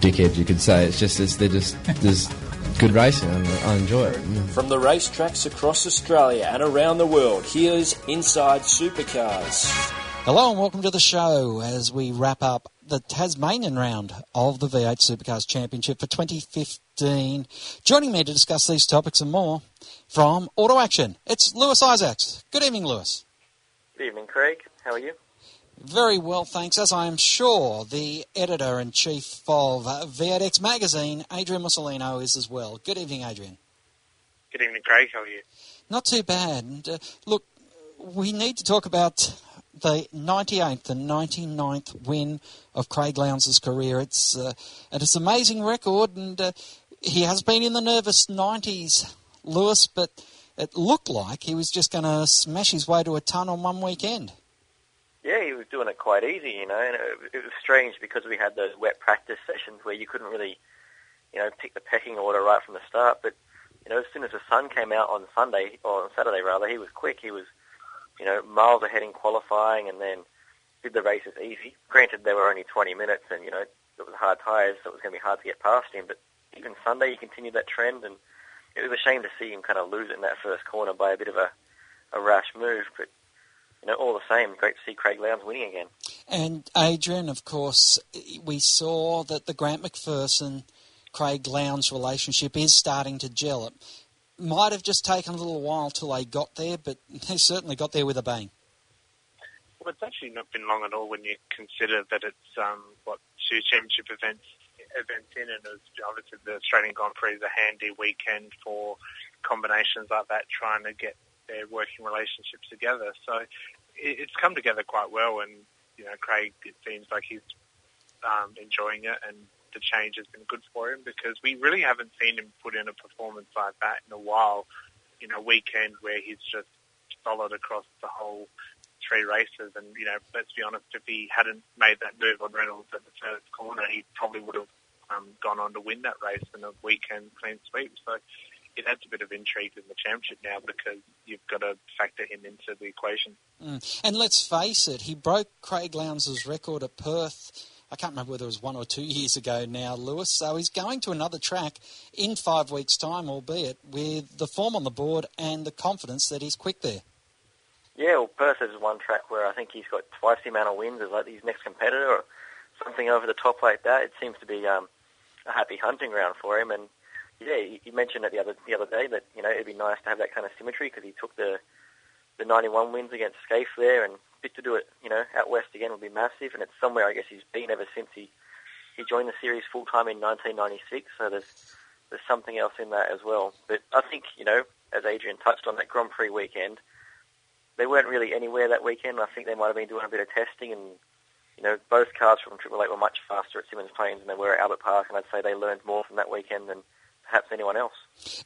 dickheads, you could say. It's just it's, they're just there's good racing, I enjoy it. From the racetracks across Australia and around the world, here's Inside Supercars. Hello and welcome to the show as we wrap up the Tasmanian round of the V8 Supercars Championship for 2015. Joining me to discuss these topics and more from Auto Action, it's Lewis Isaacs. Good evening, Lewis. Good evening, Craig. How are you? Very well, thanks. As I am sure the editor in chief of V8X magazine, Adrian Musolino, is as well. Good evening, Adrian. Good evening, Craig. How are you? Not too bad. Uh, look, we need to talk about the 98th and 99th win of Craig Lowndes' career. It's uh, and it's an amazing record, and uh, he has been in the nervous 90s, Lewis, but it looked like he was just going to smash his way to a ton on one weekend. Yeah, he was doing it quite easy, you know, and it, it was strange because we had those wet practice sessions where you couldn't really, you know, pick the pecking order right from the start. But you know, as soon as the sun came out on Sunday or on Saturday rather, he was quick. He was, you know, miles ahead in qualifying, and then did the races easy. Granted, they were only 20 minutes, and you know, it was hard tyres, so it was going to be hard to get past him. But even Sunday, he continued that trend, and it was a shame to see him kind of lose it in that first corner by a bit of a, a rash move. But you know, all the same, great to see Craig Lowndes winning again. And Adrian, of course, we saw that the Grant McPherson Craig Lowndes relationship is starting to gel. It might have just taken a little while till they got there, but they certainly got there with a bang. Well, it's actually not been long at all when you consider that it's um, what two championship events events in, and it's obviously the Australian Grand Prix is a handy weekend for combinations like that, trying to get their working relationships together. So it's come together quite well, and you know, Craig, it seems like he's um, enjoying it, and the change has been good for him because we really haven't seen him put in a performance like that in a while. In a weekend where he's just solid across the whole three races, and you know, let's be honest, if he hadn't made that move on Reynolds at the first corner, he probably would have um, gone on to win that race in a weekend clean sweep. So it adds a bit of intrigue in the championship now because you've got to factor him into the equation. Mm. And let's face it, he broke Craig Lowndes' record at Perth. I can't remember whether it was one or two years ago now, Lewis. So he's going to another track in five weeks' time, albeit with the form on the board and the confidence that he's quick there. Yeah, well, Perth is one track where I think he's got twice the amount of wins as like his next competitor or something over the top like that. It seems to be um, a happy hunting ground for him, and yeah, he mentioned it the other the other day that you know it'd be nice to have that kind of symmetry because he took the the 91 wins against Skaife there, and to do it you know out west again would be massive, and it's somewhere I guess he's been ever since he he joined the series full time in 1996. So there's there's something else in that as well. But I think you know as Adrian touched on that Grand Prix weekend, they weren't really anywhere that weekend. I think they might have been doing a bit of testing and. You know, both cars from Triple Eight were much faster at Symmons Plains than they were at Albert Park, and I'd say they learned more from that weekend than perhaps anyone else.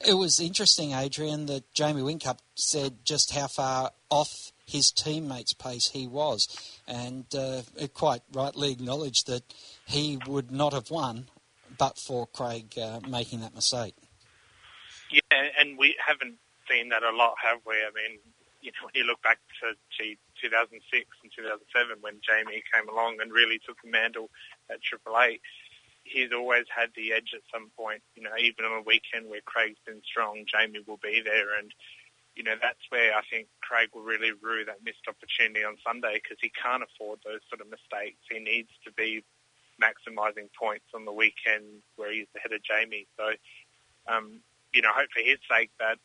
It was interesting, Adrian, that Jamie Whincup said just how far off his teammates' pace he was, and uh, quite rightly acknowledged that he would not have won but for Craig uh, making that mistake. Yeah, and we haven't seen that a lot, have we? I mean, you know, when you look back to gee, 2006 and 2007 when Jamie came along and really took the mantle at Triple Eight, he's always had the edge at some point. You know, even on a weekend where Craig's been strong, Jamie will be there, and you know that's where I think Craig will really rue that missed opportunity on Sunday because he can't afford those sort of mistakes. He needs to be maximising points on the weekend where he's ahead of Jamie. So, um, you know, hope for his sake that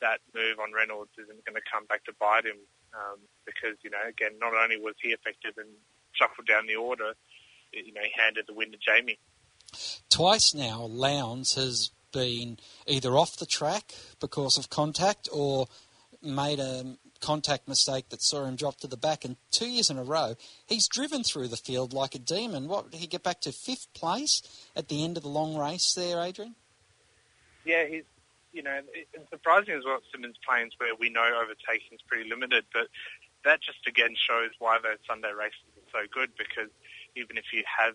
that move on Reynolds isn't going to come back to bite him um, because you know again not only was he effective and shuffled down the order, you know he handed the win to Jamie. Twice now, Lowndes has been either off the track because of contact or made a contact mistake that saw him drop to the back, and two years in a row, he's driven through the field like a demon. What did he get back to fifth place at the end of the long race there, Adrian? Yeah, he's you know, it's surprising as well. Symmons Plains where we know overtaking is pretty limited, but that just again shows why those Sunday races are so good because even if you have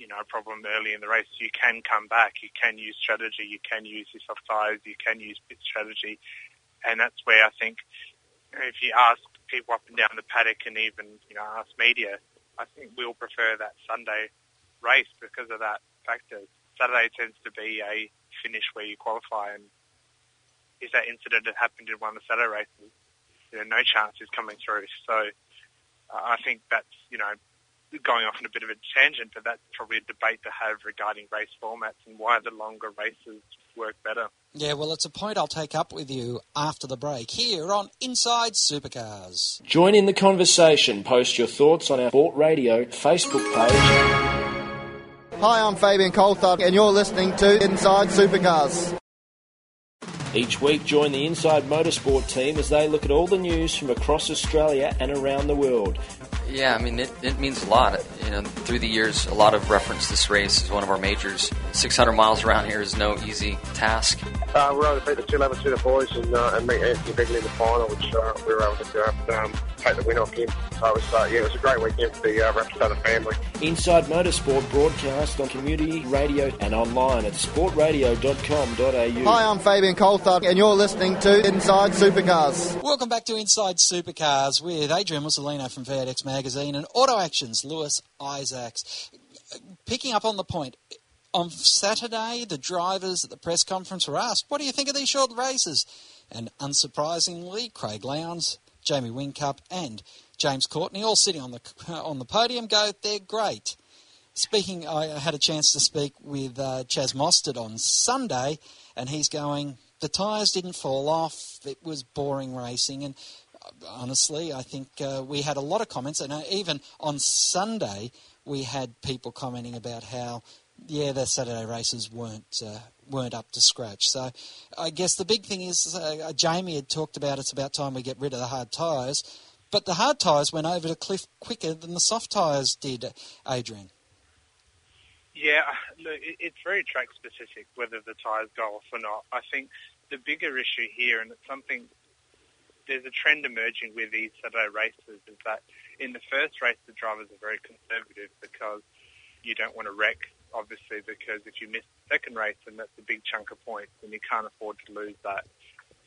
you know a problem early in the race, you can come back. You can use strategy. You can use your soft tires. You can use pit strategy, and that's where I think if you ask people up and down the paddock and even you know ask media, I think we'll prefer that Sunday race because of that factor. Saturday tends to be a finish where you qualify, and if that incident had happened in one of the Saturday races, you know, no chance is coming through. So uh, I think that's you know going off on a bit of a tangent, but that's probably a debate to have regarding race formats and why the longer races work better. Yeah, well, it's a point I'll take up with you after the break here on Inside Supercars. Join in the conversation. Post your thoughts on our Sport Radio Facebook page. Hi, I'm Fabian Coulthard, and you're listening to Inside Supercars. Each week, join the Inside Motorsport team as they look at all the news from across Australia and around the world. Yeah, I mean, it, it means a lot. You know, through the years, a lot of reference this race as one of our majors. 600 miles around here is no easy task. Uh, we were able to beat the 211 the boys and, uh, and meet Anthony Begley in the final, which uh, we were able to um, take the win off him. So it was, uh, yeah, it was a great weekend for the uh, Rapstada family. Inside Motorsport broadcast on community radio and online at sportradio.com.au. Hi, I'm Fabian Coulthard, and you're listening to Inside Supercars. Welcome back to Inside Supercars with Adrian Musolino from V8X Magazine and Auto Actions, Lewis Isaacs. Picking up on the point, on Saturday, the drivers at the press conference were asked, What do you think of these short races? And unsurprisingly, Craig Lowndes, Jamie Whincup, and James Courtney, all sitting on the on the podium, go, They're great. Speaking, I had a chance to speak with uh, Chaz Mostert on Sunday, and he's going, The tyres didn't fall off, it was boring racing, and honestly, I think uh, we had a lot of comments, and uh, even on Sunday, we had people commenting about how, yeah, the Saturday races weren't uh, weren't up to scratch. So, I guess the big thing is, uh, Jamie had talked about it's about time we get rid of the hard tyres, but the hard tyres went over the cliff quicker than the soft tyres did, Adrian. Yeah, look, it's very track specific whether the tyres go off or not. I think the bigger issue here, and it's something there's a trend emerging with these Saturday races is that in the first race the drivers are very conservative because you don't want to wreck, obviously, because if you miss the second race then that's a big chunk of points and you can't afford to lose that.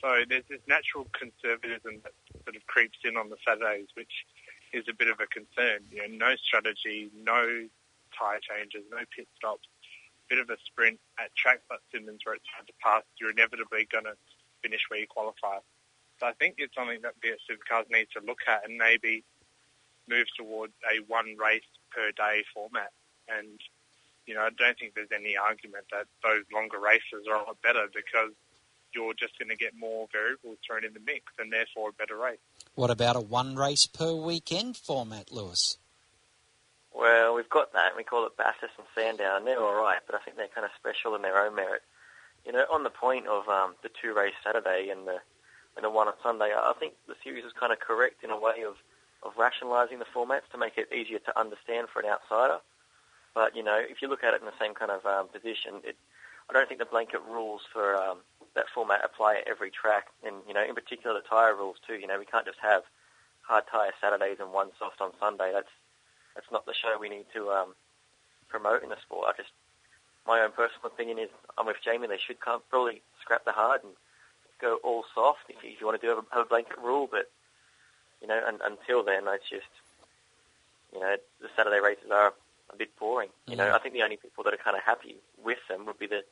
So there's this natural conservatism that sort of creeps in on the Saturdays, which is a bit of a concern. You know, no strategy, no tyre changes, no pit stops, bit of a sprint at tracks like Symmons where it's hard to pass. You're inevitably going to finish where you qualify. So I think it's something that V8 Supercars needs to look at and maybe move towards a one race per day format. And, you know, I don't think there's any argument that those longer races are a lot better because you're just going to get more variables thrown in the mix and therefore a better race. What about a one race per weekend format, Lewis? Well, we've got that. We call it Bathurst and Sandown. and They're all right, but I think they're kind of special in their own merit. You know, on the point of um, the two race Saturday and the and the one on Sunday. I think the series is kind of correct in a way of, of rationalising the formats to make it easier to understand for an outsider. But, you know, if you look at it in the same kind of um, position, it, I don't think the blanket rules for um, that format apply at every track. And, you know, in particular the tyre rules too. You know, we can't just have hard tyre Saturdays and one soft on Sunday. That's, that's not the show we need to um, promote in the sport. I just, my own personal opinion is I'm with Jamie. They should come, probably scrap the hard and go all soft if you, if you want to do have a, have a blanket rule. But you know, and, until then, it's just you know the Saturday races are a bit boring. You know, I think the only people that are kind of happy with them would be the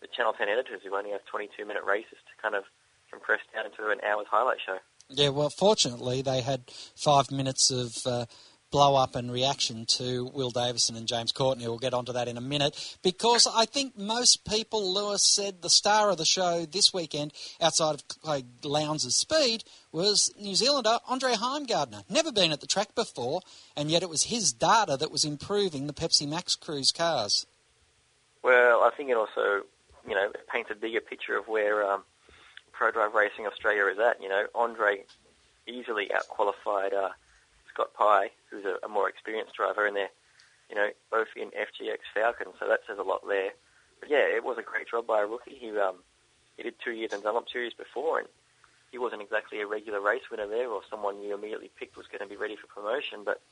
the Channel 10 editors who only have 22 minute races to kind of compress down into an hour's highlight show. Yeah, well, fortunately, they had five minutes of uh, blow up and reaction to Will Davison and James Courtney. We'll get onto that in a minute because I think most people, Lewis said, the star of the show this weekend, outside of Craig Lowndes' speed, was New Zealander Andre Heimgartner. Never been at the track before, and yet it was his data that was improving the Pepsi Max Crew cars. Well, I think it also, you know, paints a bigger picture of where um, Prodrive Racing Australia is at. You know, Andre easily outqualified uh, Scott Pye, who's a, a more experienced driver, and they're you know both in FGX Falcon, so that says a lot there. But yeah, it was a great job by a rookie. He um, he did two years in Dunlop Series before, and he wasn't exactly a regular race winner there, or someone you immediately picked was going to be ready for promotion. But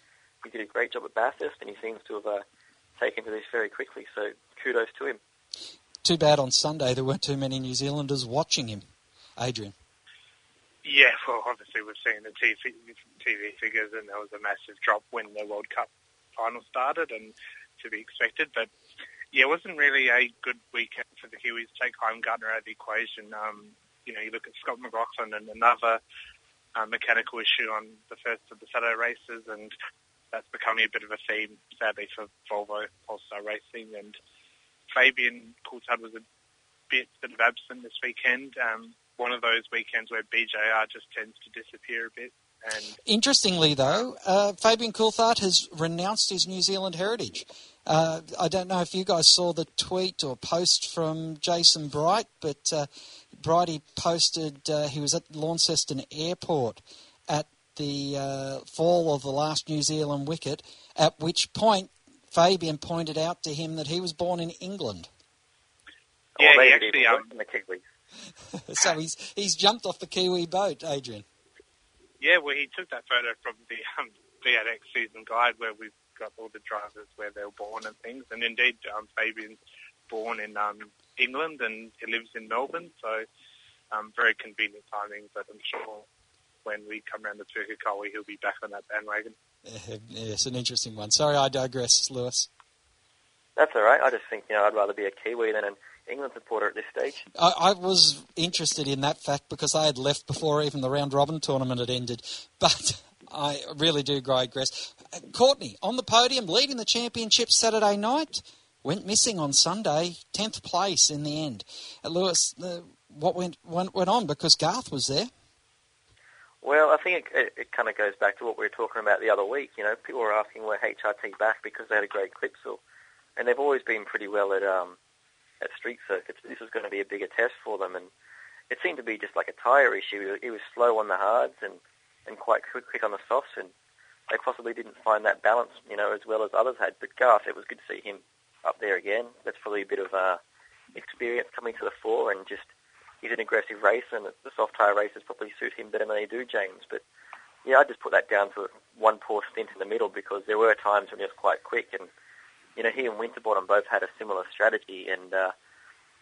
he did a great job at Bathurst, and he seems to have uh, taken to this very quickly. So kudos to him. Too bad on Sunday there weren't too many New Zealanders watching him. Adrian. Yeah, well, obviously we've seen the TV, TV figures, and there was a massive drop when the World Cup final started, and to be expected. But yeah, it wasn't really a good weekend for the Kiwis take Heimgartner out of the equation. Um, you know, you look at Scott McLaughlin and another uh, mechanical issue on the first of the Saturday races, and that's becoming a bit of a theme, sadly, for Volvo Polestar Racing. And Fabian Coulthard was a bit sort of absent this weekend. Um, one of those weekends where BJR just tends to disappear a bit. And Interestingly, though, uh, Fabian Coulthard has renounced his New Zealand heritage. Uh, I don't know if you guys saw the tweet or post from Jason Bright, but uh, Brighty posted uh, he was at Launceston Airport at the uh, fall of the last New Zealand wicket, at which point Fabian pointed out to him that he was born in England. yeah, well, he actually even um, worse the Kiwis. so he's he's jumped off the Kiwi boat, Adrian. Yeah, well, he took that photo from the um, V8X season guide where we've got all the drivers where they were born and things. And indeed, um, Fabian's born in um, England and he lives in Melbourne, so um, very convenient timing. But I'm sure when we come around to Pukekohe, he'll be back on that bandwagon. Uh, yes, an interesting one. Sorry, I digress, Lewis. That's all right. I just think you know I'd rather be a Kiwi than an England supporter at this stage. I, I was interested in that fact because I had left before even the round robin tournament had ended. But I really do digress. Courtney on the podium, leading the championship Saturday night, went missing on Sunday, tenth place in the end. Uh, Lewis, uh, what went, went went on because Garth was there. Well, I think it, it, it kind of goes back to what we were talking about the other week. You know, people were asking where HRT back because they had a great Clipsal, and they've always been pretty well at um, at street circuits. This was going to be a bigger test for them, and it seemed to be just like a tyre issue. It was slow on the hards and and quite quick, quick on the softs, and they possibly didn't find that balance, you know, as well as others had. But Garth, it was good to see him up there again. That's probably a bit of uh, experience coming to the fore, and just he's an aggressive racer, and the soft tyre races probably suit him better than they do James. But yeah, I just put that down to one poor stint in the middle because there were times when he was quite quick, and you know he and Winterbottom both had a similar strategy, and uh,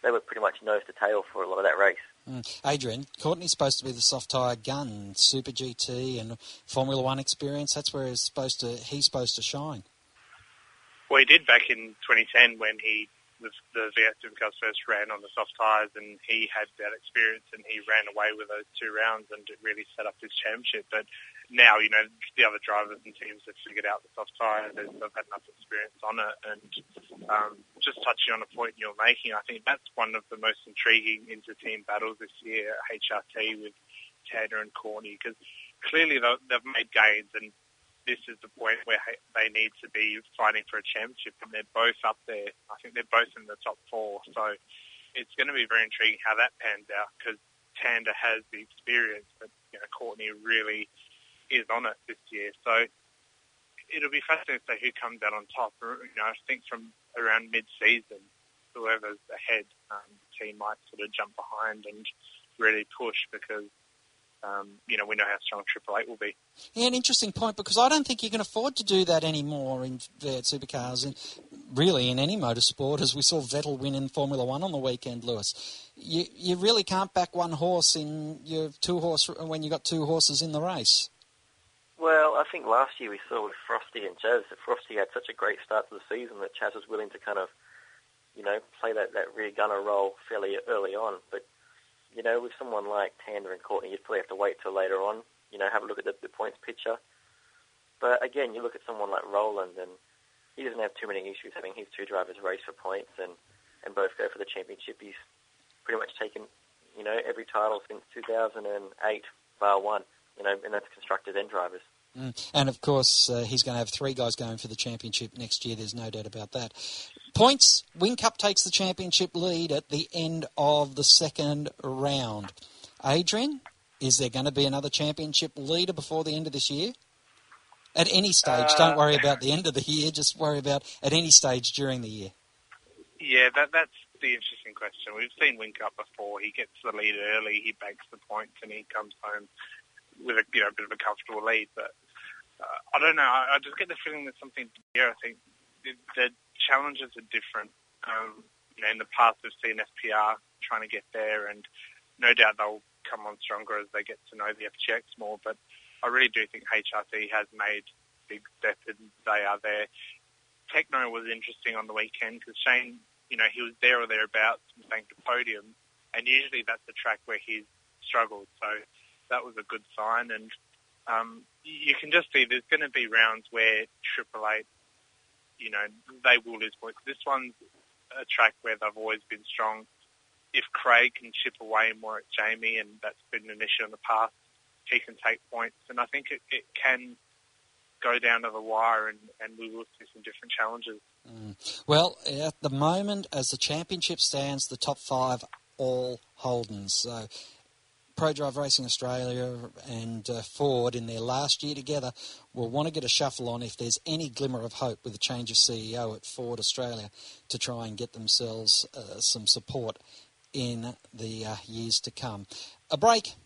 they were pretty much nose to tail for a lot of that race. Mm. Adrian, Courtney's supposed to be the soft tyre gun, Super GT and Formula One experience. That's where he's supposed to he's supposed to shine. Well, he did back in 2010 when he was the V8 Supercars first ran on the soft tyres, and he had that experience, and he ran away with those two rounds, and it really set up his championship. But now, you know, the other drivers and teams have figured out the soft tyre; they've, they've had enough experience on it. And um, just touching on a point you're making, I think that's one of the most intriguing inter-team battles this year at HRT with Tander and Courtney, because clearly they've made gains and this is the point where they need to be fighting for a championship, and they're both up there. I think they're both in the top four, so it's going to be very intriguing how that pans out because Tander has the experience, but you know Courtney really is on it this year. So it'll be fascinating to see who comes out on top. You know, I think from around mid-season, whoever's ahead, um, the team might sort of jump behind and really push because um, you know, we know how strong Triple Eight will be. Yeah, an interesting point because I don't think you can afford to do that anymore in V8 supercars and really in any motorsport, as we saw Vettel win in Formula One on the weekend, Lewis. You you really can't back one horse in your two horse when you've got two horses in the race. Well, I think last year we saw with Frosty and Chaz that Frosty had such a great start to the season that Chaz was willing to kind of, you know, play that, that rear gunner role fairly early on. But you know, with someone like Tander and Courtney, you'd probably have to wait till later on. You know, have a look at the, the points picture. But again, you look at someone like Roland, and he doesn't have too many issues having his two drivers race for points and and both go for the championship. He's pretty much taken, you know, every title since 2008, bar one. You know, and that's constructors and drivers. Mm. And of course, uh, he's going to have three guys going for the championship next year. There's no doubt about that. Points. Whincup takes the championship lead at the end of the second round. Adrian, Is there going to be another championship leader before the end of this year? At any stage, Uh, don't worry about the end of the year. Just worry about at any stage during the year. Yeah, that that's the interesting question. We've seen Whincup before. He gets the lead early, he banks the points, and he comes home with a you know a bit of a comfortable lead. But uh, I don't know. I, I just get the feeling there's something here. I think the, the challenges are different. Um, you know, in the past we've seen SPR trying to get there, and no doubt they'll come on stronger as they get to know the FGX more. But I really do think HRT has made big steps, and they are there. Tekno was interesting on the weekend because Shane, you know, he was there or thereabouts and a podium, and usually that's the track where he's struggled. So that was a good sign, and um, you can just see there's going to be rounds where Triple Eight, you know, they will lose points. This one's a track where they've always been strong. If Craig can chip away more at Jamie, and that's been an issue in the past, he can take points, and I think it, it can go down to the wire, and, and we will see some different challenges. Well, at the moment, as the championship stands, the top five all Holdens. So, Prodrive Racing Australia and uh, Ford in their last year together will want to get a shuffle on if there's any glimmer of hope with a change of CEO at Ford Australia to try and get themselves uh, some support in the uh, years to come. A break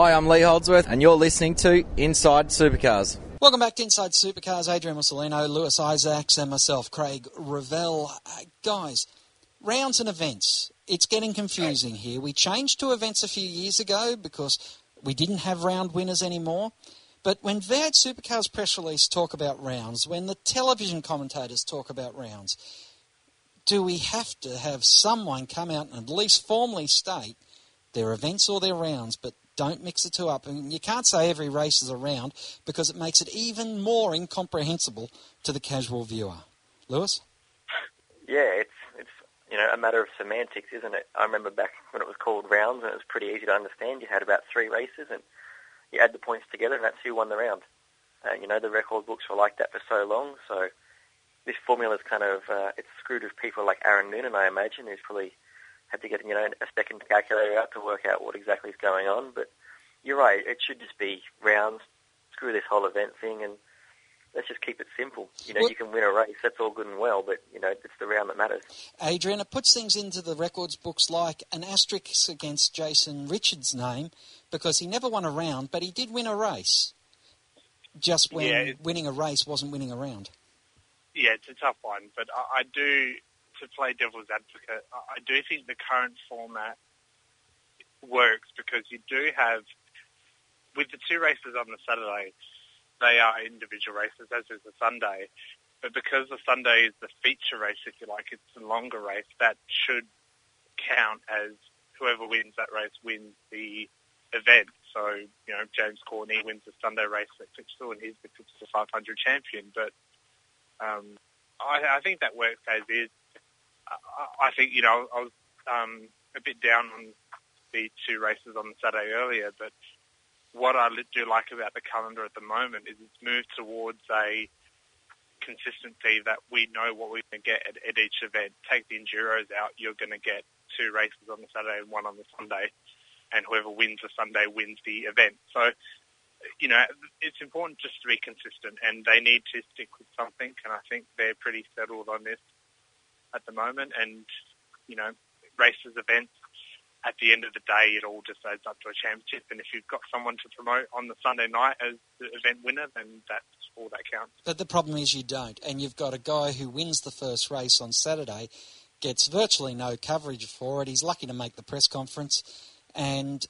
Hi, I'm Lee Holdsworth, and you're listening to Inside Supercars. Welcome back to Inside Supercars. Adrian Musolino, Lewis Isaacs, and myself, Craig Ravel. Uh, guys, rounds and events. It's getting confusing here. We changed to events a few years ago because we didn't have round winners anymore. But when V8 Supercars press release talk about rounds, when the television commentators talk about rounds, do we have to have someone come out and at least formally state their events or their rounds, but don't mix the two up. And you can't say every race is a round because it makes it even more incomprehensible to the casual viewer. Lewis? Yeah, it's it's you know a matter of semantics, isn't it? I remember back when it was called rounds, and it was pretty easy to understand. You had about three races, and you add the points together, and that's who won the round. Uh, you know, the record books were like that for so long, so this formula's kind of uh, it's screwed with people like Aaron Noonan, I imagine, who's probably had to get you know a second calculator out to work out what exactly is going on. But you're right; it should just be rounds. Screw this whole event thing, and let's just keep it simple. You know, Well- you can win a race. That's all good and well, but you know, it's the round that matters. Adrian, it puts things into the records books like an asterisk against Jason Richards' name because he never won a round, but he did win a race. Just when Yeah, winning a race wasn't winning a round. Yeah, it's a tough one, but I, I do, to play devil's advocate, I do think the current format works because you do have, with the two races on the Saturday, they are individual races, as is the Sunday. But because the Sunday is the feature race, if you like, it's the longer race, that should count as whoever wins that race wins the event. So, you know, James Courtney wins the Sunday race at Fitchville and he's the Fitchville 500 champion. But um, I, I think that works as is. I, think, you know, I was um, a bit down on the two races on Saturday earlier, but what I do like about the calendar at the moment is it's moved towards a consistency that we know what we're going to get at, at each event. Take the Enduros out, you're going to get two races on the Saturday and one on the Sunday, and whoever wins the Sunday wins the event. So, you know, it's important just to be consistent, and they need to stick with something, and I think they're pretty settled on this at the moment, and, you know, races, events, at the end of the day, it all just adds up to a championship. And if you've got someone to promote on the Sunday night as the event winner, then that's all that counts. But the problem is you don't, and you've got a guy who wins the first race on Saturday, gets virtually no coverage for it. He's lucky to make the press conference, and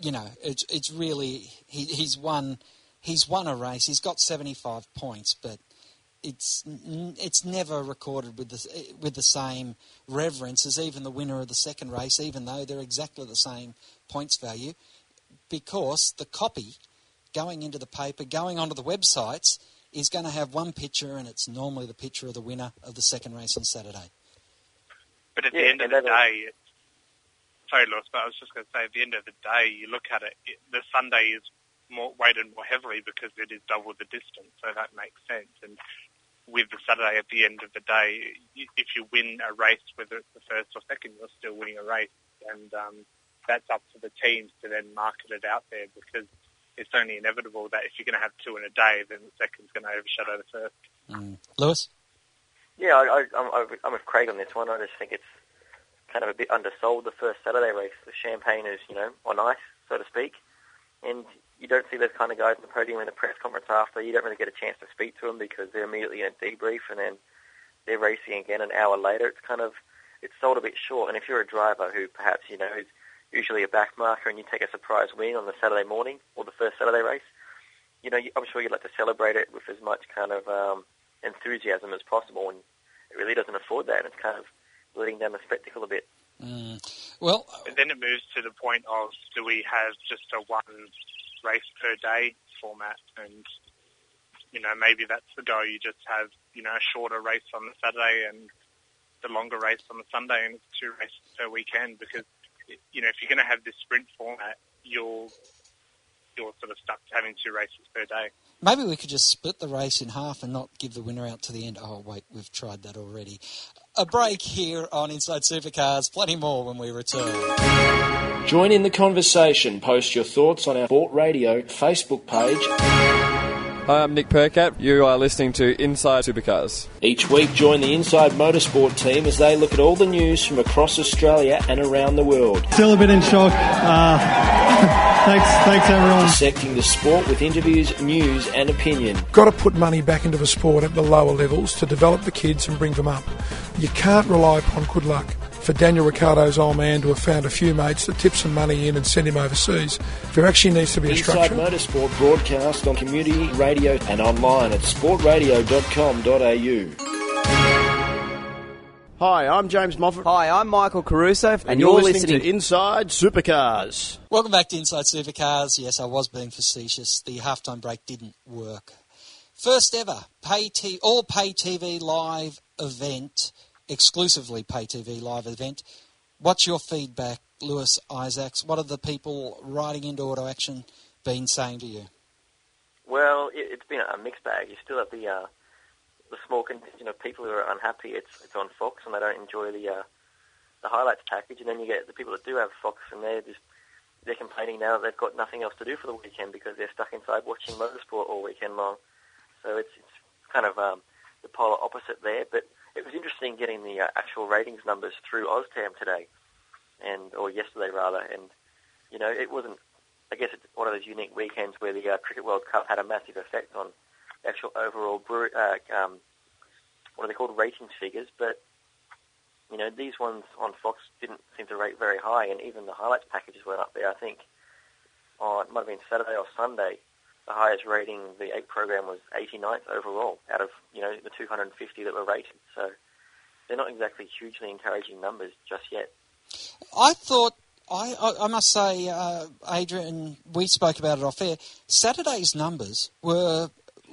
you know it's it's really he, he's won he's won a race. He's got seventy five points, but it's it's never recorded with the with the same reverence as even the winner of the second race, even though they're exactly the same points value, because the copy going into the paper, going onto the websites, is going to have one picture, and it's normally the picture of the winner of the second race on Saturday. But at Yeah, the end of the day, it's, sorry, Lewis, but I was just going to say, at the end of the day, you look at it, it the Sunday is more weighted more heavily because it is double the distance, so that makes sense. And with the Saturday at the end of the day, if you win a race, whether it's the first or second, you're still winning a race, and um, that's up to the teams to then market it out there because it's only inevitable that if you're going to have two in a day, then the second's going to overshadow the first. Lewis? Yeah, I, I, I'm, I'm with Craig on this one. I just think it's kind of a bit undersold. The first Saturday race, the champagne is, you know, on ice, so to speak, and you don't see those kind of guys on the podium in the press conference after. You don't really get a chance to speak to them because they're immediately in a debrief, and then they're racing again an hour later. It's kind of it's sold a bit short. And if you're a driver who perhaps you know is usually a back marker, and you take a surprise win on the Saturday morning or the first Saturday race, you know, I'm sure you'd like to celebrate it with as much kind of um, enthusiasm as possible, and it really doesn't afford that. And it's kind of letting down the spectacle a bit. Well, But then it moves to the point of do we have just a one race per day format. And you know maybe that's the go you just have you know a shorter race on the Saturday and the longer race on the Sunday and it's two races per weekend because you know if you're going to have this sprint format you're you're sort of stuck to having two races per day. Maybe we could just split the race in half and not give the winner out to the end. Oh, wait, we've tried that already. A break here on Inside Supercars. Plenty more when we return. Join in the conversation. Post your thoughts on our Sport Radio Facebook page. Hi, I'm Nick Percat. You are listening to Inside Supercars. Each week, join the Inside Motorsport team as they look at all the news from across Australia and around the world. Still a bit in shock. Uh, thanks, thanks everyone. Dissecting the sport with interviews, news, and opinion. Got to put money back into the sport at the lower levels to develop the kids and bring them up. You can't rely upon good luck. For Daniel Ricciardo's old man to have found a few mates that tip some money in and send him overseas, there actually needs to be a Inside structure. Motorsport broadcast on community radio and online at sportradio.com.au. Hi, I'm James Moffat. Hi, I'm Michael Caruso, And, you're, listening, to Inside Supercars. Welcome back to Inside Supercars. Yes, I was being facetious. The halftime break didn't work. First ever pay t- all pay TV live event, exclusively pay TV live event. What's your feedback, Lewis Isaacs? What have the people riding into Auto Action been saying to you? Well, it, it's been a mixed bag. You still have the uh, the small contingent of people who are unhappy. It's it's on Fox and they don't enjoy the uh, the highlights package, and then you get the people that do have Fox and they're just they're complaining now that they've got nothing else to do for the weekend because they're stuck inside watching motorsport all weekend long. So it's it's kind of um, the polar opposite there. But it was interesting getting the uh, actual ratings numbers through OzTam today, and or yesterday rather, and you know it wasn't. I guess it's one of those unique weekends where the uh, Cricket World Cup had a massive effect on actual overall brew, uh, um, what are they called ratings figures, but you know these ones on Fox didn't seem to rate very high, and even the highlights packages went up there. I think on it might have been Saturday or Sunday. The highest rating the eight program was 89th overall out of you know the 250 that were rated. So they're not exactly hugely encouraging numbers just yet. I thought, I, I, I must say, uh, Adrian, we spoke about it off air. Saturday's numbers were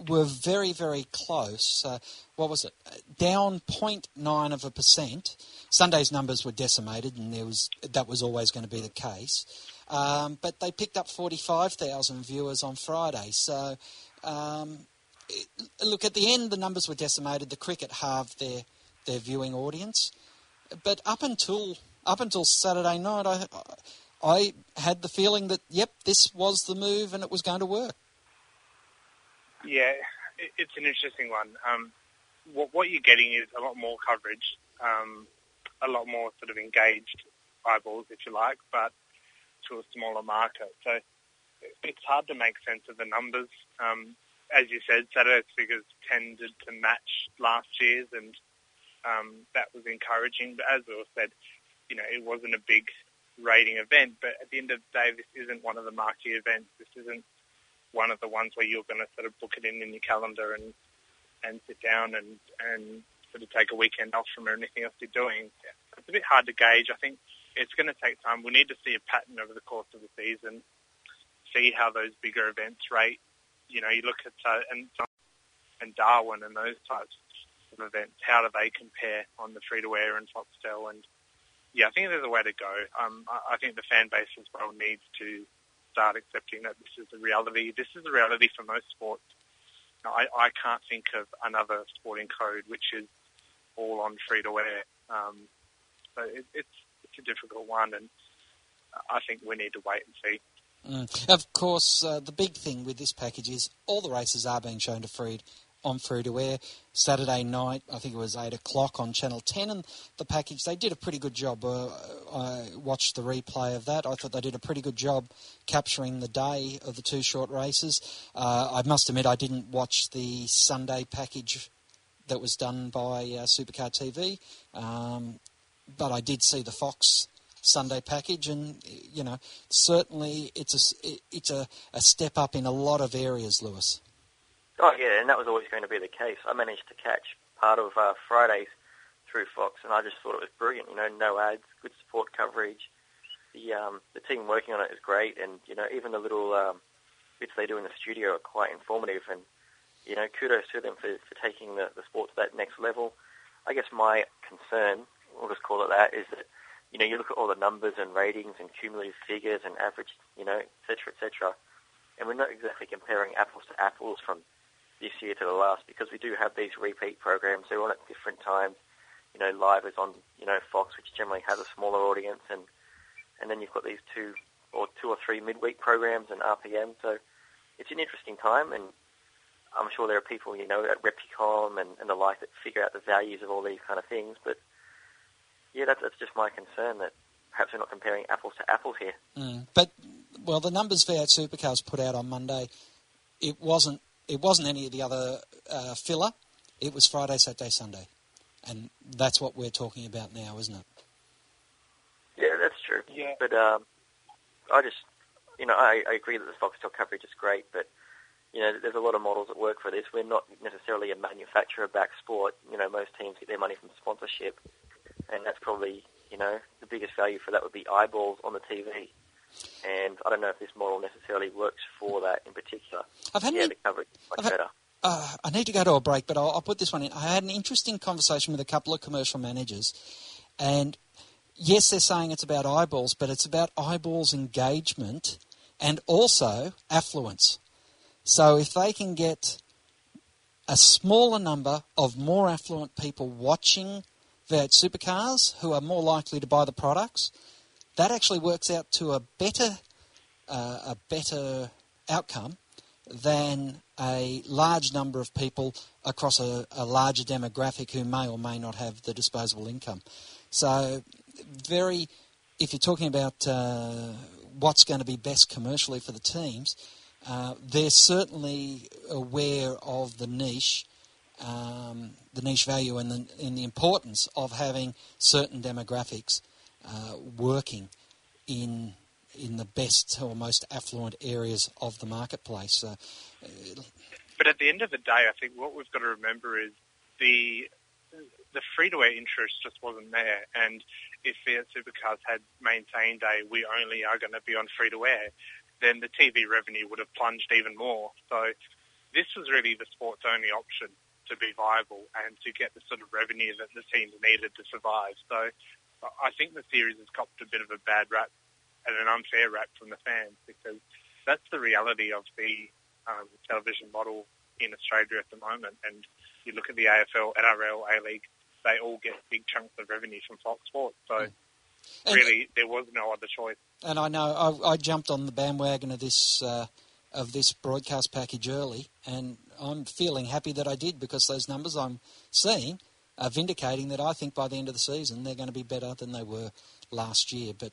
were very, very close. Uh, what was it? Down 0.9 of a percent. Sunday's numbers were decimated, and there was that was always going to be the case. Um, but they picked up 45,000 viewers on Friday. So, um, it, look, at the end, the numbers were decimated. The cricket halved their, their viewing audience. But up until up until Saturday night, I, I had the feeling that, yep, this was the move and it was going to work. Yeah, it, it's an interesting one. Um, what, what you're getting is a lot more coverage, um, a lot more sort of engaged eyeballs, if you like, but to a smaller market. So it's hard to make sense of the numbers. Um, as you said, Saturday's figures tended to match last year's, and um, that was encouraging. But as Will said, you know, it wasn't a big rating event. But at the end of the day, this isn't one of the marquee events. This isn't one of the ones where you're going to sort of book it in in your calendar and and sit down and and sort of take a weekend off from anything else you're doing. It's a bit hard to gauge. I think it's going to take time. We need to see a pattern over the course of the season, see how those bigger events rate. You know, you look at uh, and and Darwin and those types of events. How do they compare on the free to air and Foxtel? And yeah, I think there's a way to go. Um, I, I think the fan base as well needs to start accepting that this is the reality. This is the reality for most sports. I, I can't think of another sporting code which is all on free to air. Um, so it, it's it's a difficult one, and I think we need to wait and see. Mm. Of course, uh, the big thing with this package is all the races are being shown to free on free to air. Saturday night, I think it was 8 o'clock on Channel 10, and the package, they did a pretty good job. Uh, I watched the replay of that. I thought they did a pretty good job capturing the day of the two short races. Uh, I must admit, I didn't watch the Sunday package that was done by uh, Supercar TV, um, but I did see the Fox Sunday package, and you know, certainly it's a it's a, a step up in a lot of areas, Lewis. Oh yeah, and that was always going to be the case. I managed to catch part of uh, Fridays through Fox, and I just thought it was brilliant. You know, no ads, good support coverage. The um, the team working on it is great, and you know, even the little um, bits they do in the studio are quite informative. And you know, kudos to them for, for taking the, the sport to that next level. I guess my concern, we'll just call it that, is that you know you look at all the numbers and ratings and cumulative figures and average, you know, et cetera, et cetera, and we're not exactly comparing apples to apples from this year to the last because we do have these repeat programs. They're on at different times. You know, live is on you know Fox, which generally has a smaller audience, and and then you've got these two or two or three midweek programs and RPM. So it's an interesting time, and I'm sure there are people you know at Repucom and, and the like that figure out the values of all these kind of things. But yeah, that's that's just my concern that perhaps we're not comparing apples to apples here. Mm. But well, the numbers V8 Supercars put out on Monday, it wasn't it wasn't any of the other uh, filler. It was Friday, Saturday, Sunday, and that's what we're talking about now, isn't it? Yeah, that's true. Yeah. But um, I just, you know, I, I agree that the Foxtel coverage is great, but you know, there's a lot of models that work for this. We're not necessarily a manufacturer-backed sport. You know, most teams get their money from sponsorship, and that's probably, you know, the biggest value for that would be eyeballs on the TV. And I don't know if this model necessarily works for that in particular. I've had yeah, an, the coverage is much had, better. Uh, I need to go to a break, but I'll, I'll put this one in. I had an interesting conversation with a couple of commercial managers, and yes, they're saying it's about eyeballs, but it's about eyeballs engagement and also affluence. So if they can get a smaller number of more affluent people watching V8 supercars who are more likely to buy the products, that actually works out to a better uh, a better outcome than a large number of people across a, a, larger demographic who may or may not have the disposable income. So, very, if you're talking about uh, what's going to be best commercially for the teams, uh, they're certainly aware of the niche, um, the niche value, and the, and the importance of having certain demographics uh, working in in the best or most affluent areas of the marketplace. Uh, but at the end of the day, I think what we've got to remember is the the free to air interest just wasn't there. And if V8 Supercars had maintained a we only are going to be on free to air, then the TV revenue would have plunged even more. So this was really the sports only option to be viable and to get the sort of revenue that the teams needed to survive. So I think the series has copped a bit of a bad rap and an unfair rap from the fans because that's the reality of the um, television model in Australia at the moment. And you look at the AFL, NRL, A League, they all get big chunks of revenue from Fox Sports. So and, really, there was no other choice. And I know I, I jumped on the bandwagon of this uh, of this broadcast package early, and I'm feeling happy that I did because those numbers I'm seeing vindicating that I think by the end of the season they're going to be better than they were last year. But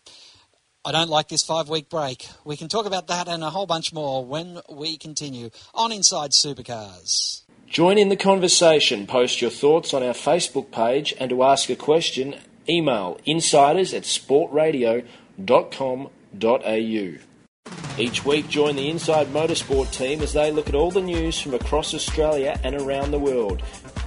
I don't like this five week break. We can talk about that and a whole bunch more when we continue on Inside Supercars. Join in the conversation. Post your thoughts on our Facebook page and to ask a question, email insiders at sportradio.com.au. Each week, join the Inside Motorsport team as they look at all the news from across Australia and around the world.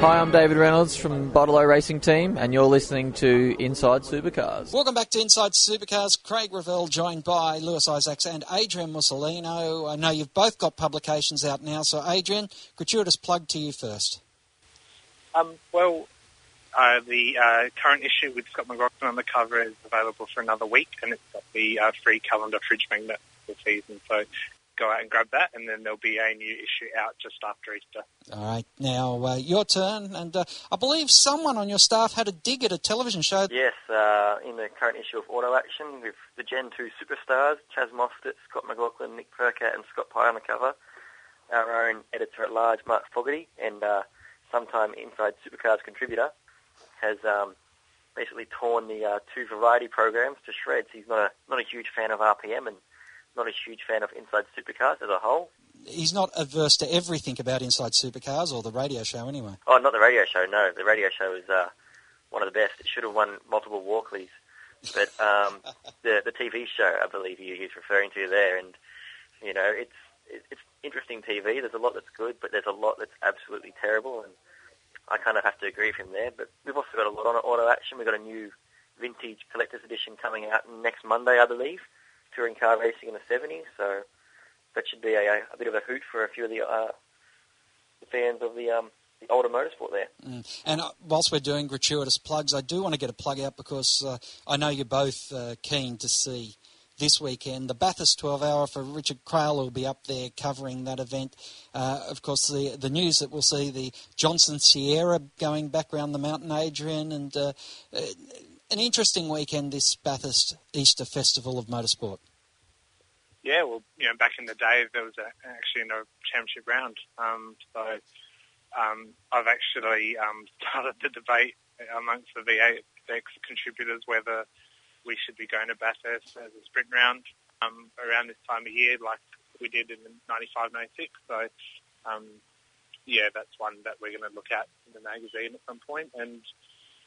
Hi, I'm David Reynolds from Bottle-O Racing Team, and you're listening to Inside Supercars. Welcome back to Inside Supercars. Craig Revell joined by Lewis Isaacs and Adrian Musolino. I know you've both got publications out now, so Adrian, gratuitous plug to you first. Um, well, uh, the uh, current issue with Scott McLaughlin on the cover is available for another week, and it's got the uh, free calendar fridge magnet for the season. So go out and grab that, and then there'll be a new issue out just after Easter. All right, now uh, your turn, and uh, I believe someone on your staff had a dig at a television show. Yes, uh, in the current issue of Auto Action with the Gen 2 superstars, Chaz Mostert, Scott McLaughlin, Nick Percat and Scott Pye on the cover, our own editor-at-large, Mark Fogarty, and uh, sometime Inside Supercars contributor, has um, basically torn the uh, two variety programs to shreds. He's not a, not a huge fan of RPM and not a huge fan of Inside Supercars as a whole. He's not averse to everything about Inside Supercars or the radio show, anyway. Oh, not the radio show. No, the radio show is uh, one of the best. It should have won multiple Walkleys, but um, the the TV show, I believe he, he's referring to there, and you know, it's it's interesting TV. There's a lot that's good, but there's a lot that's absolutely terrible, and I kind of have to agree with him there. But we've also got a lot on auto action. We've got a new vintage collector's edition coming out next Monday, I believe touring car racing in the 70s. So that should be a, a bit of a hoot for a few of the, uh, fans of the, um, the older motorsport there. Mm. And uh, whilst we're doing gratuitous plugs, I do want to get a plug out because uh, I know you're both uh, keen to see this weekend. The Bathurst 12 hour for Richard Craill will be up there covering that event. Uh, of course, the the news that we'll see the Johnson Sierra going back around the mountain, Adrian, and uh, uh an interesting weekend, this Bathurst Easter Festival of Motorsport. Yeah, well, you know, back in the day, there was a, actually no championship round. Um, so um, I've actually um, started the debate amongst the V8X contributors whether we should be going to Bathurst as a sprint round um, around this time of year, like we did in 95, 96. So, um, yeah, that's one that we're going to look at in the magazine at some point. And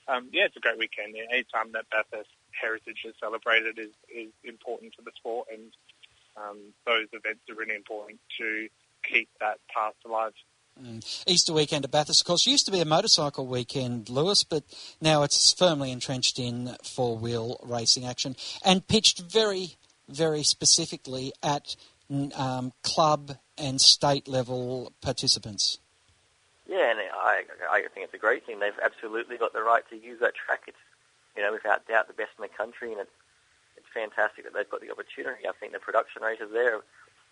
um, yeah, it's a great weekend. Any time that Bathurst heritage is celebrated is, is important to the sport, and um, those events are really important to keep that past alive. Mm. Easter weekend at Bathurst, of course, used to be a motorcycle weekend, Lewis, but now it's firmly entrenched in four wheel racing action and pitched very, very specifically at um, club and state level participants. Yeah, and I, I think it's a great thing. They've absolutely got the right to use that track. It's, you know, without doubt the best in the country, and it's it's fantastic that they've got the opportunity. I think the production races there are,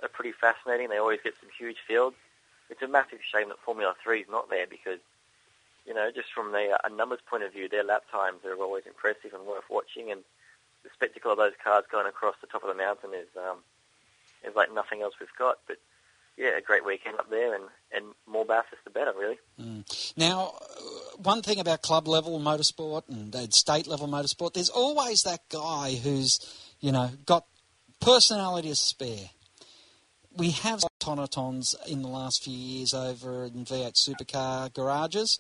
are pretty fascinating. They always get some huge fields. It's a massive shame that Formula Three is not there because, you know, just from the, a numbers point of view, their lap times are always impressive and worth watching, and the spectacle of those cars going across the top of the mountain is um, is like nothing else we've got. But yeah, a great weekend up there, and, and more Bathurst the better, really. Mm. Now, one thing about club level motorsport and state level motorsport, there's always that guy who's, you know, got personality to spare. We have tonatons in the last few years over in V8 supercar garages,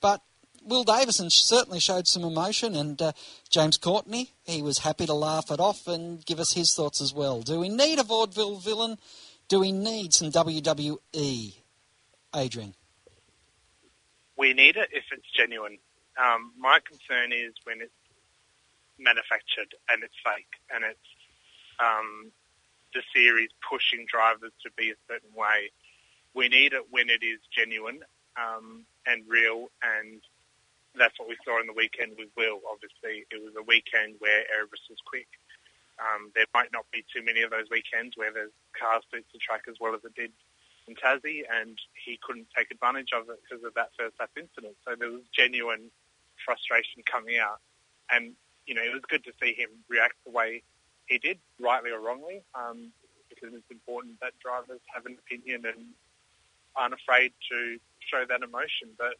but Will Davison certainly showed some emotion, and uh, James Courtney, he was happy to laugh it off and give us his thoughts as well. Do we need a vaudeville villain? Do we need some WWE, Adrian? We need it if it's genuine. Um, my concern is when it's manufactured and it's fake and it's um, the series pushing drivers to be a certain way. We need it when it is genuine um, and real, and that's what we saw in the weekend with Will. Obviously, it was a weekend where Erebus was quick. Um, there might not be too many of those weekends where the car suits the track as well as it did in Tassie, and he couldn't take advantage of it because of that first lap incident. So there was genuine frustration coming out. And you know, it was good to see him react the way he did, rightly or wrongly, um, because it's important that drivers have an opinion and aren't afraid to show that emotion. But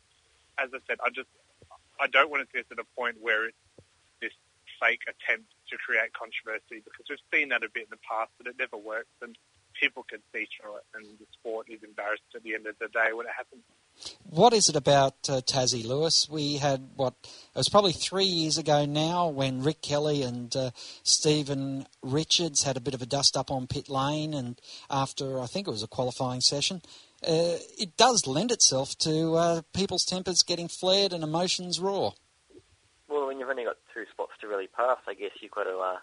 as I said, I just I don't want to see us at the point where it's fake attempt to create controversy because we've seen that a bit in the past, but it never works, and people can see through it, and the sport is embarrassed at the end of the day when it happens. What is it about uh, Tassie Lewis? We had what it was probably three years ago now when Rick Kelly and uh, Stephen Richards had a bit of a dust up on pit lane, and after I think it was a qualifying session, uh, it does lend itself to uh, people's tempers getting flared and emotions raw. When you've only got two spots to really pass, I guess you've got to, uh,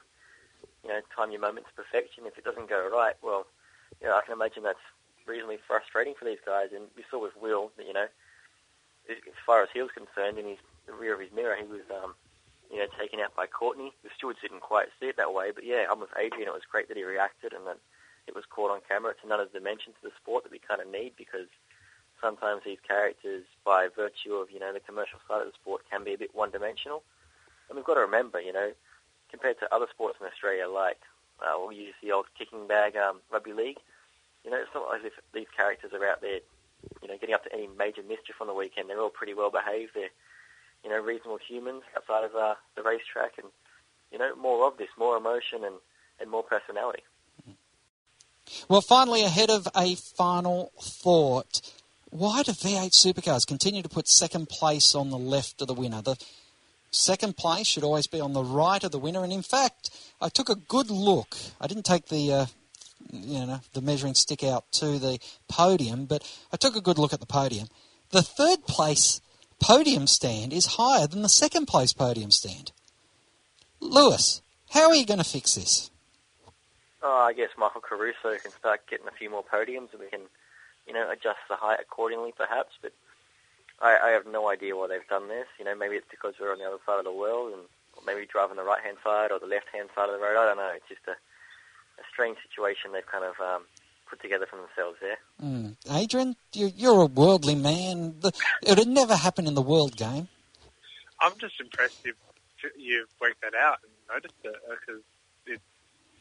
you know, time your moment to perfection. If it doesn't go right, well, you know, I can imagine that's reasonably frustrating for these guys. And we saw with Will that, you know, as far as he was concerned, in his the rear of his mirror, he was, um, you know, taken out by Courtney. The stewards didn't quite see it that way, but yeah, I'm with Adrian. It was great that he reacted and that it was caught on camera. It's another dimension to the sport that we kind of need because sometimes these characters, by virtue of you know the commercial side of the sport, can be a bit one-dimensional. And we've got to remember, you know, compared to other sports in Australia, like uh, we'll use the old kicking bag um, rugby league. You know, it's not as if these characters are out there, you know, getting up to any major mischief on the weekend. They're all pretty well behaved. They're, you know, reasonable humans outside of uh, the racetrack, and you know, more of this, more emotion and, and more personality. Well, finally, ahead of a final thought, why do V8 supercars continue to put second place on the left of the winner? The second place should always be on the right of the winner, and in fact, I took a good look. I didn't take the. Uh, you know, the measuring stick out to the podium, but I took a good look at the podium. The third place podium stand is higher than the second place podium stand. Lewis, how are you going to fix this? Oh, I guess Michael Caruso can start getting a few more podiums, and we can, you know, adjust the height accordingly, perhaps. But I, I have no idea why they've done this. You know, maybe it's because we're on the other side of the world, and or maybe driving the right-hand side or the left-hand side of the road. I don't know. It's just a, a strange situation they've kind of um, put together for themselves there. Mm. Adrian, you're, you're a worldly man. It would never happen in the world game. I'm just impressed you've, you've worked that out and noticed it because it,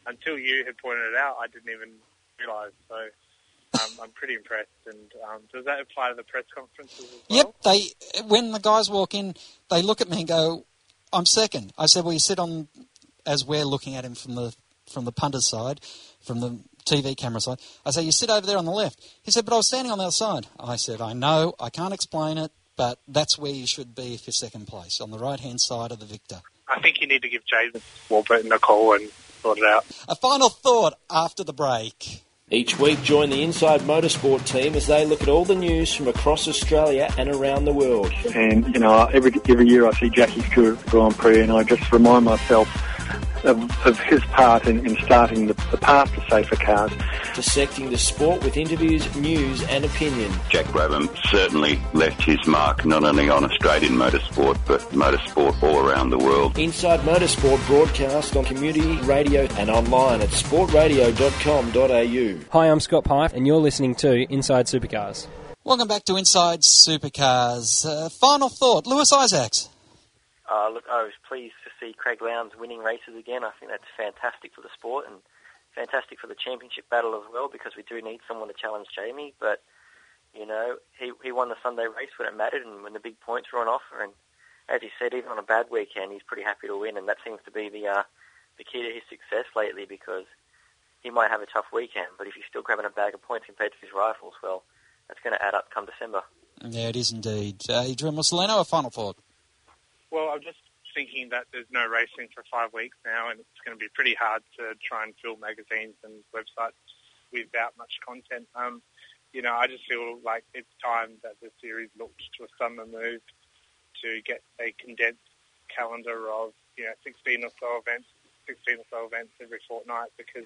until you had pointed it out, I didn't even realise. So um, I'm pretty impressed. And um, does that apply to the press conferences as well? Yep. They when the guys walk in, they look at me and go, "I'm second. I said, "Well, you sit on." As we're looking at him from the from the punter's side, from the TV camera side, I say, "You sit over there on the left." He said, "But I was standing on the other side." I said, "I know. I can't explain it, but that's where you should be if you're second place, on the right hand side of the victor." I think you need to give Jason Warburton a call and sort it out. A final thought after the break. Each week, join the Inside Motorsport team as they look at all the news from across Australia and around the world. And, you know, every, every year I see Jackie's Grand Prix and I just remind myself of, of his part in, in starting the, the path to safer cars. Dissecting the sport with interviews, news, and opinion. Jack Brabham certainly left his mark not only on Australian motorsport but motorsport all around the world. Inside Motorsport broadcast on community radio and online at sportradio.com.au. Hi, I'm Scott Pye, and you're listening to Inside Supercars. Welcome back to Inside Supercars. Uh, final thought, Lewis Isaacs. Uh, look, I was pleased to see Craig Lowndes winning races again. I think that's fantastic for the sport and fantastic for the championship battle as well because we do need someone to challenge Jamie. But, you know, he, he won the Sunday race when it mattered and when the big points were on offer. And as he said, even on a bad weekend, he's pretty happy to win. And that seems to be the, uh, the key to his success lately because he might have a tough weekend, but if he's still grabbing a bag of points compared to his rivals, well, that's going to add up come December. Yeah, it is indeed. Uh, Adrian Musolino, a final thought. Well, I'm just thinking that there's no racing for five weeks now, and it's going to be pretty hard to try and fill magazines and websites without much content. Um, you know, I just feel like it's time that the series looked to a summer move to get a condensed calendar of, you know, 16 or so events, 16 or so events every fortnight because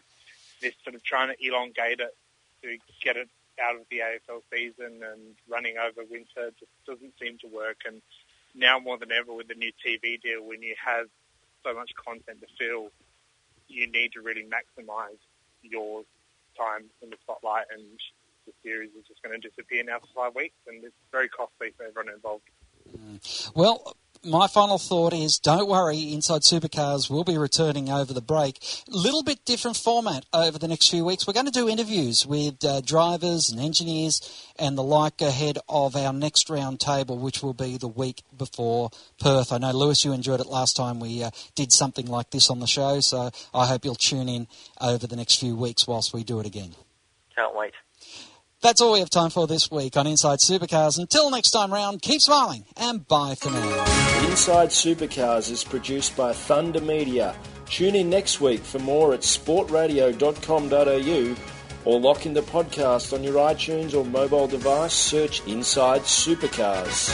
this sort of trying to elongate it to get it out of the AFL season and running over winter just doesn't seem to work. And now more than ever with the new TV deal, when you have so much content to fill, you need to really maximise your time in the spotlight. And the series is just going to disappear now for five weeks, and it's very costly for everyone involved. Mm. Well, my final thought is don't worry, Inside Supercars will be returning over the break. A little bit different format over the next few weeks. We're going to do interviews with uh, drivers and engineers and the like ahead of our next round table, which will be the week before Perth. I know, Lewis, you enjoyed it last time we uh, did something like this on the show, so I hope you'll tune in over the next few weeks whilst we do it again. Can't wait. That's all we have time for this week on Inside Supercars. Until next time round, keep smiling and bye for now. Inside Supercars is produced by Thunder Media. Tune in next week for more at sportradio.com.au or lock in the podcast on your iTunes or mobile device. Search Inside Supercars.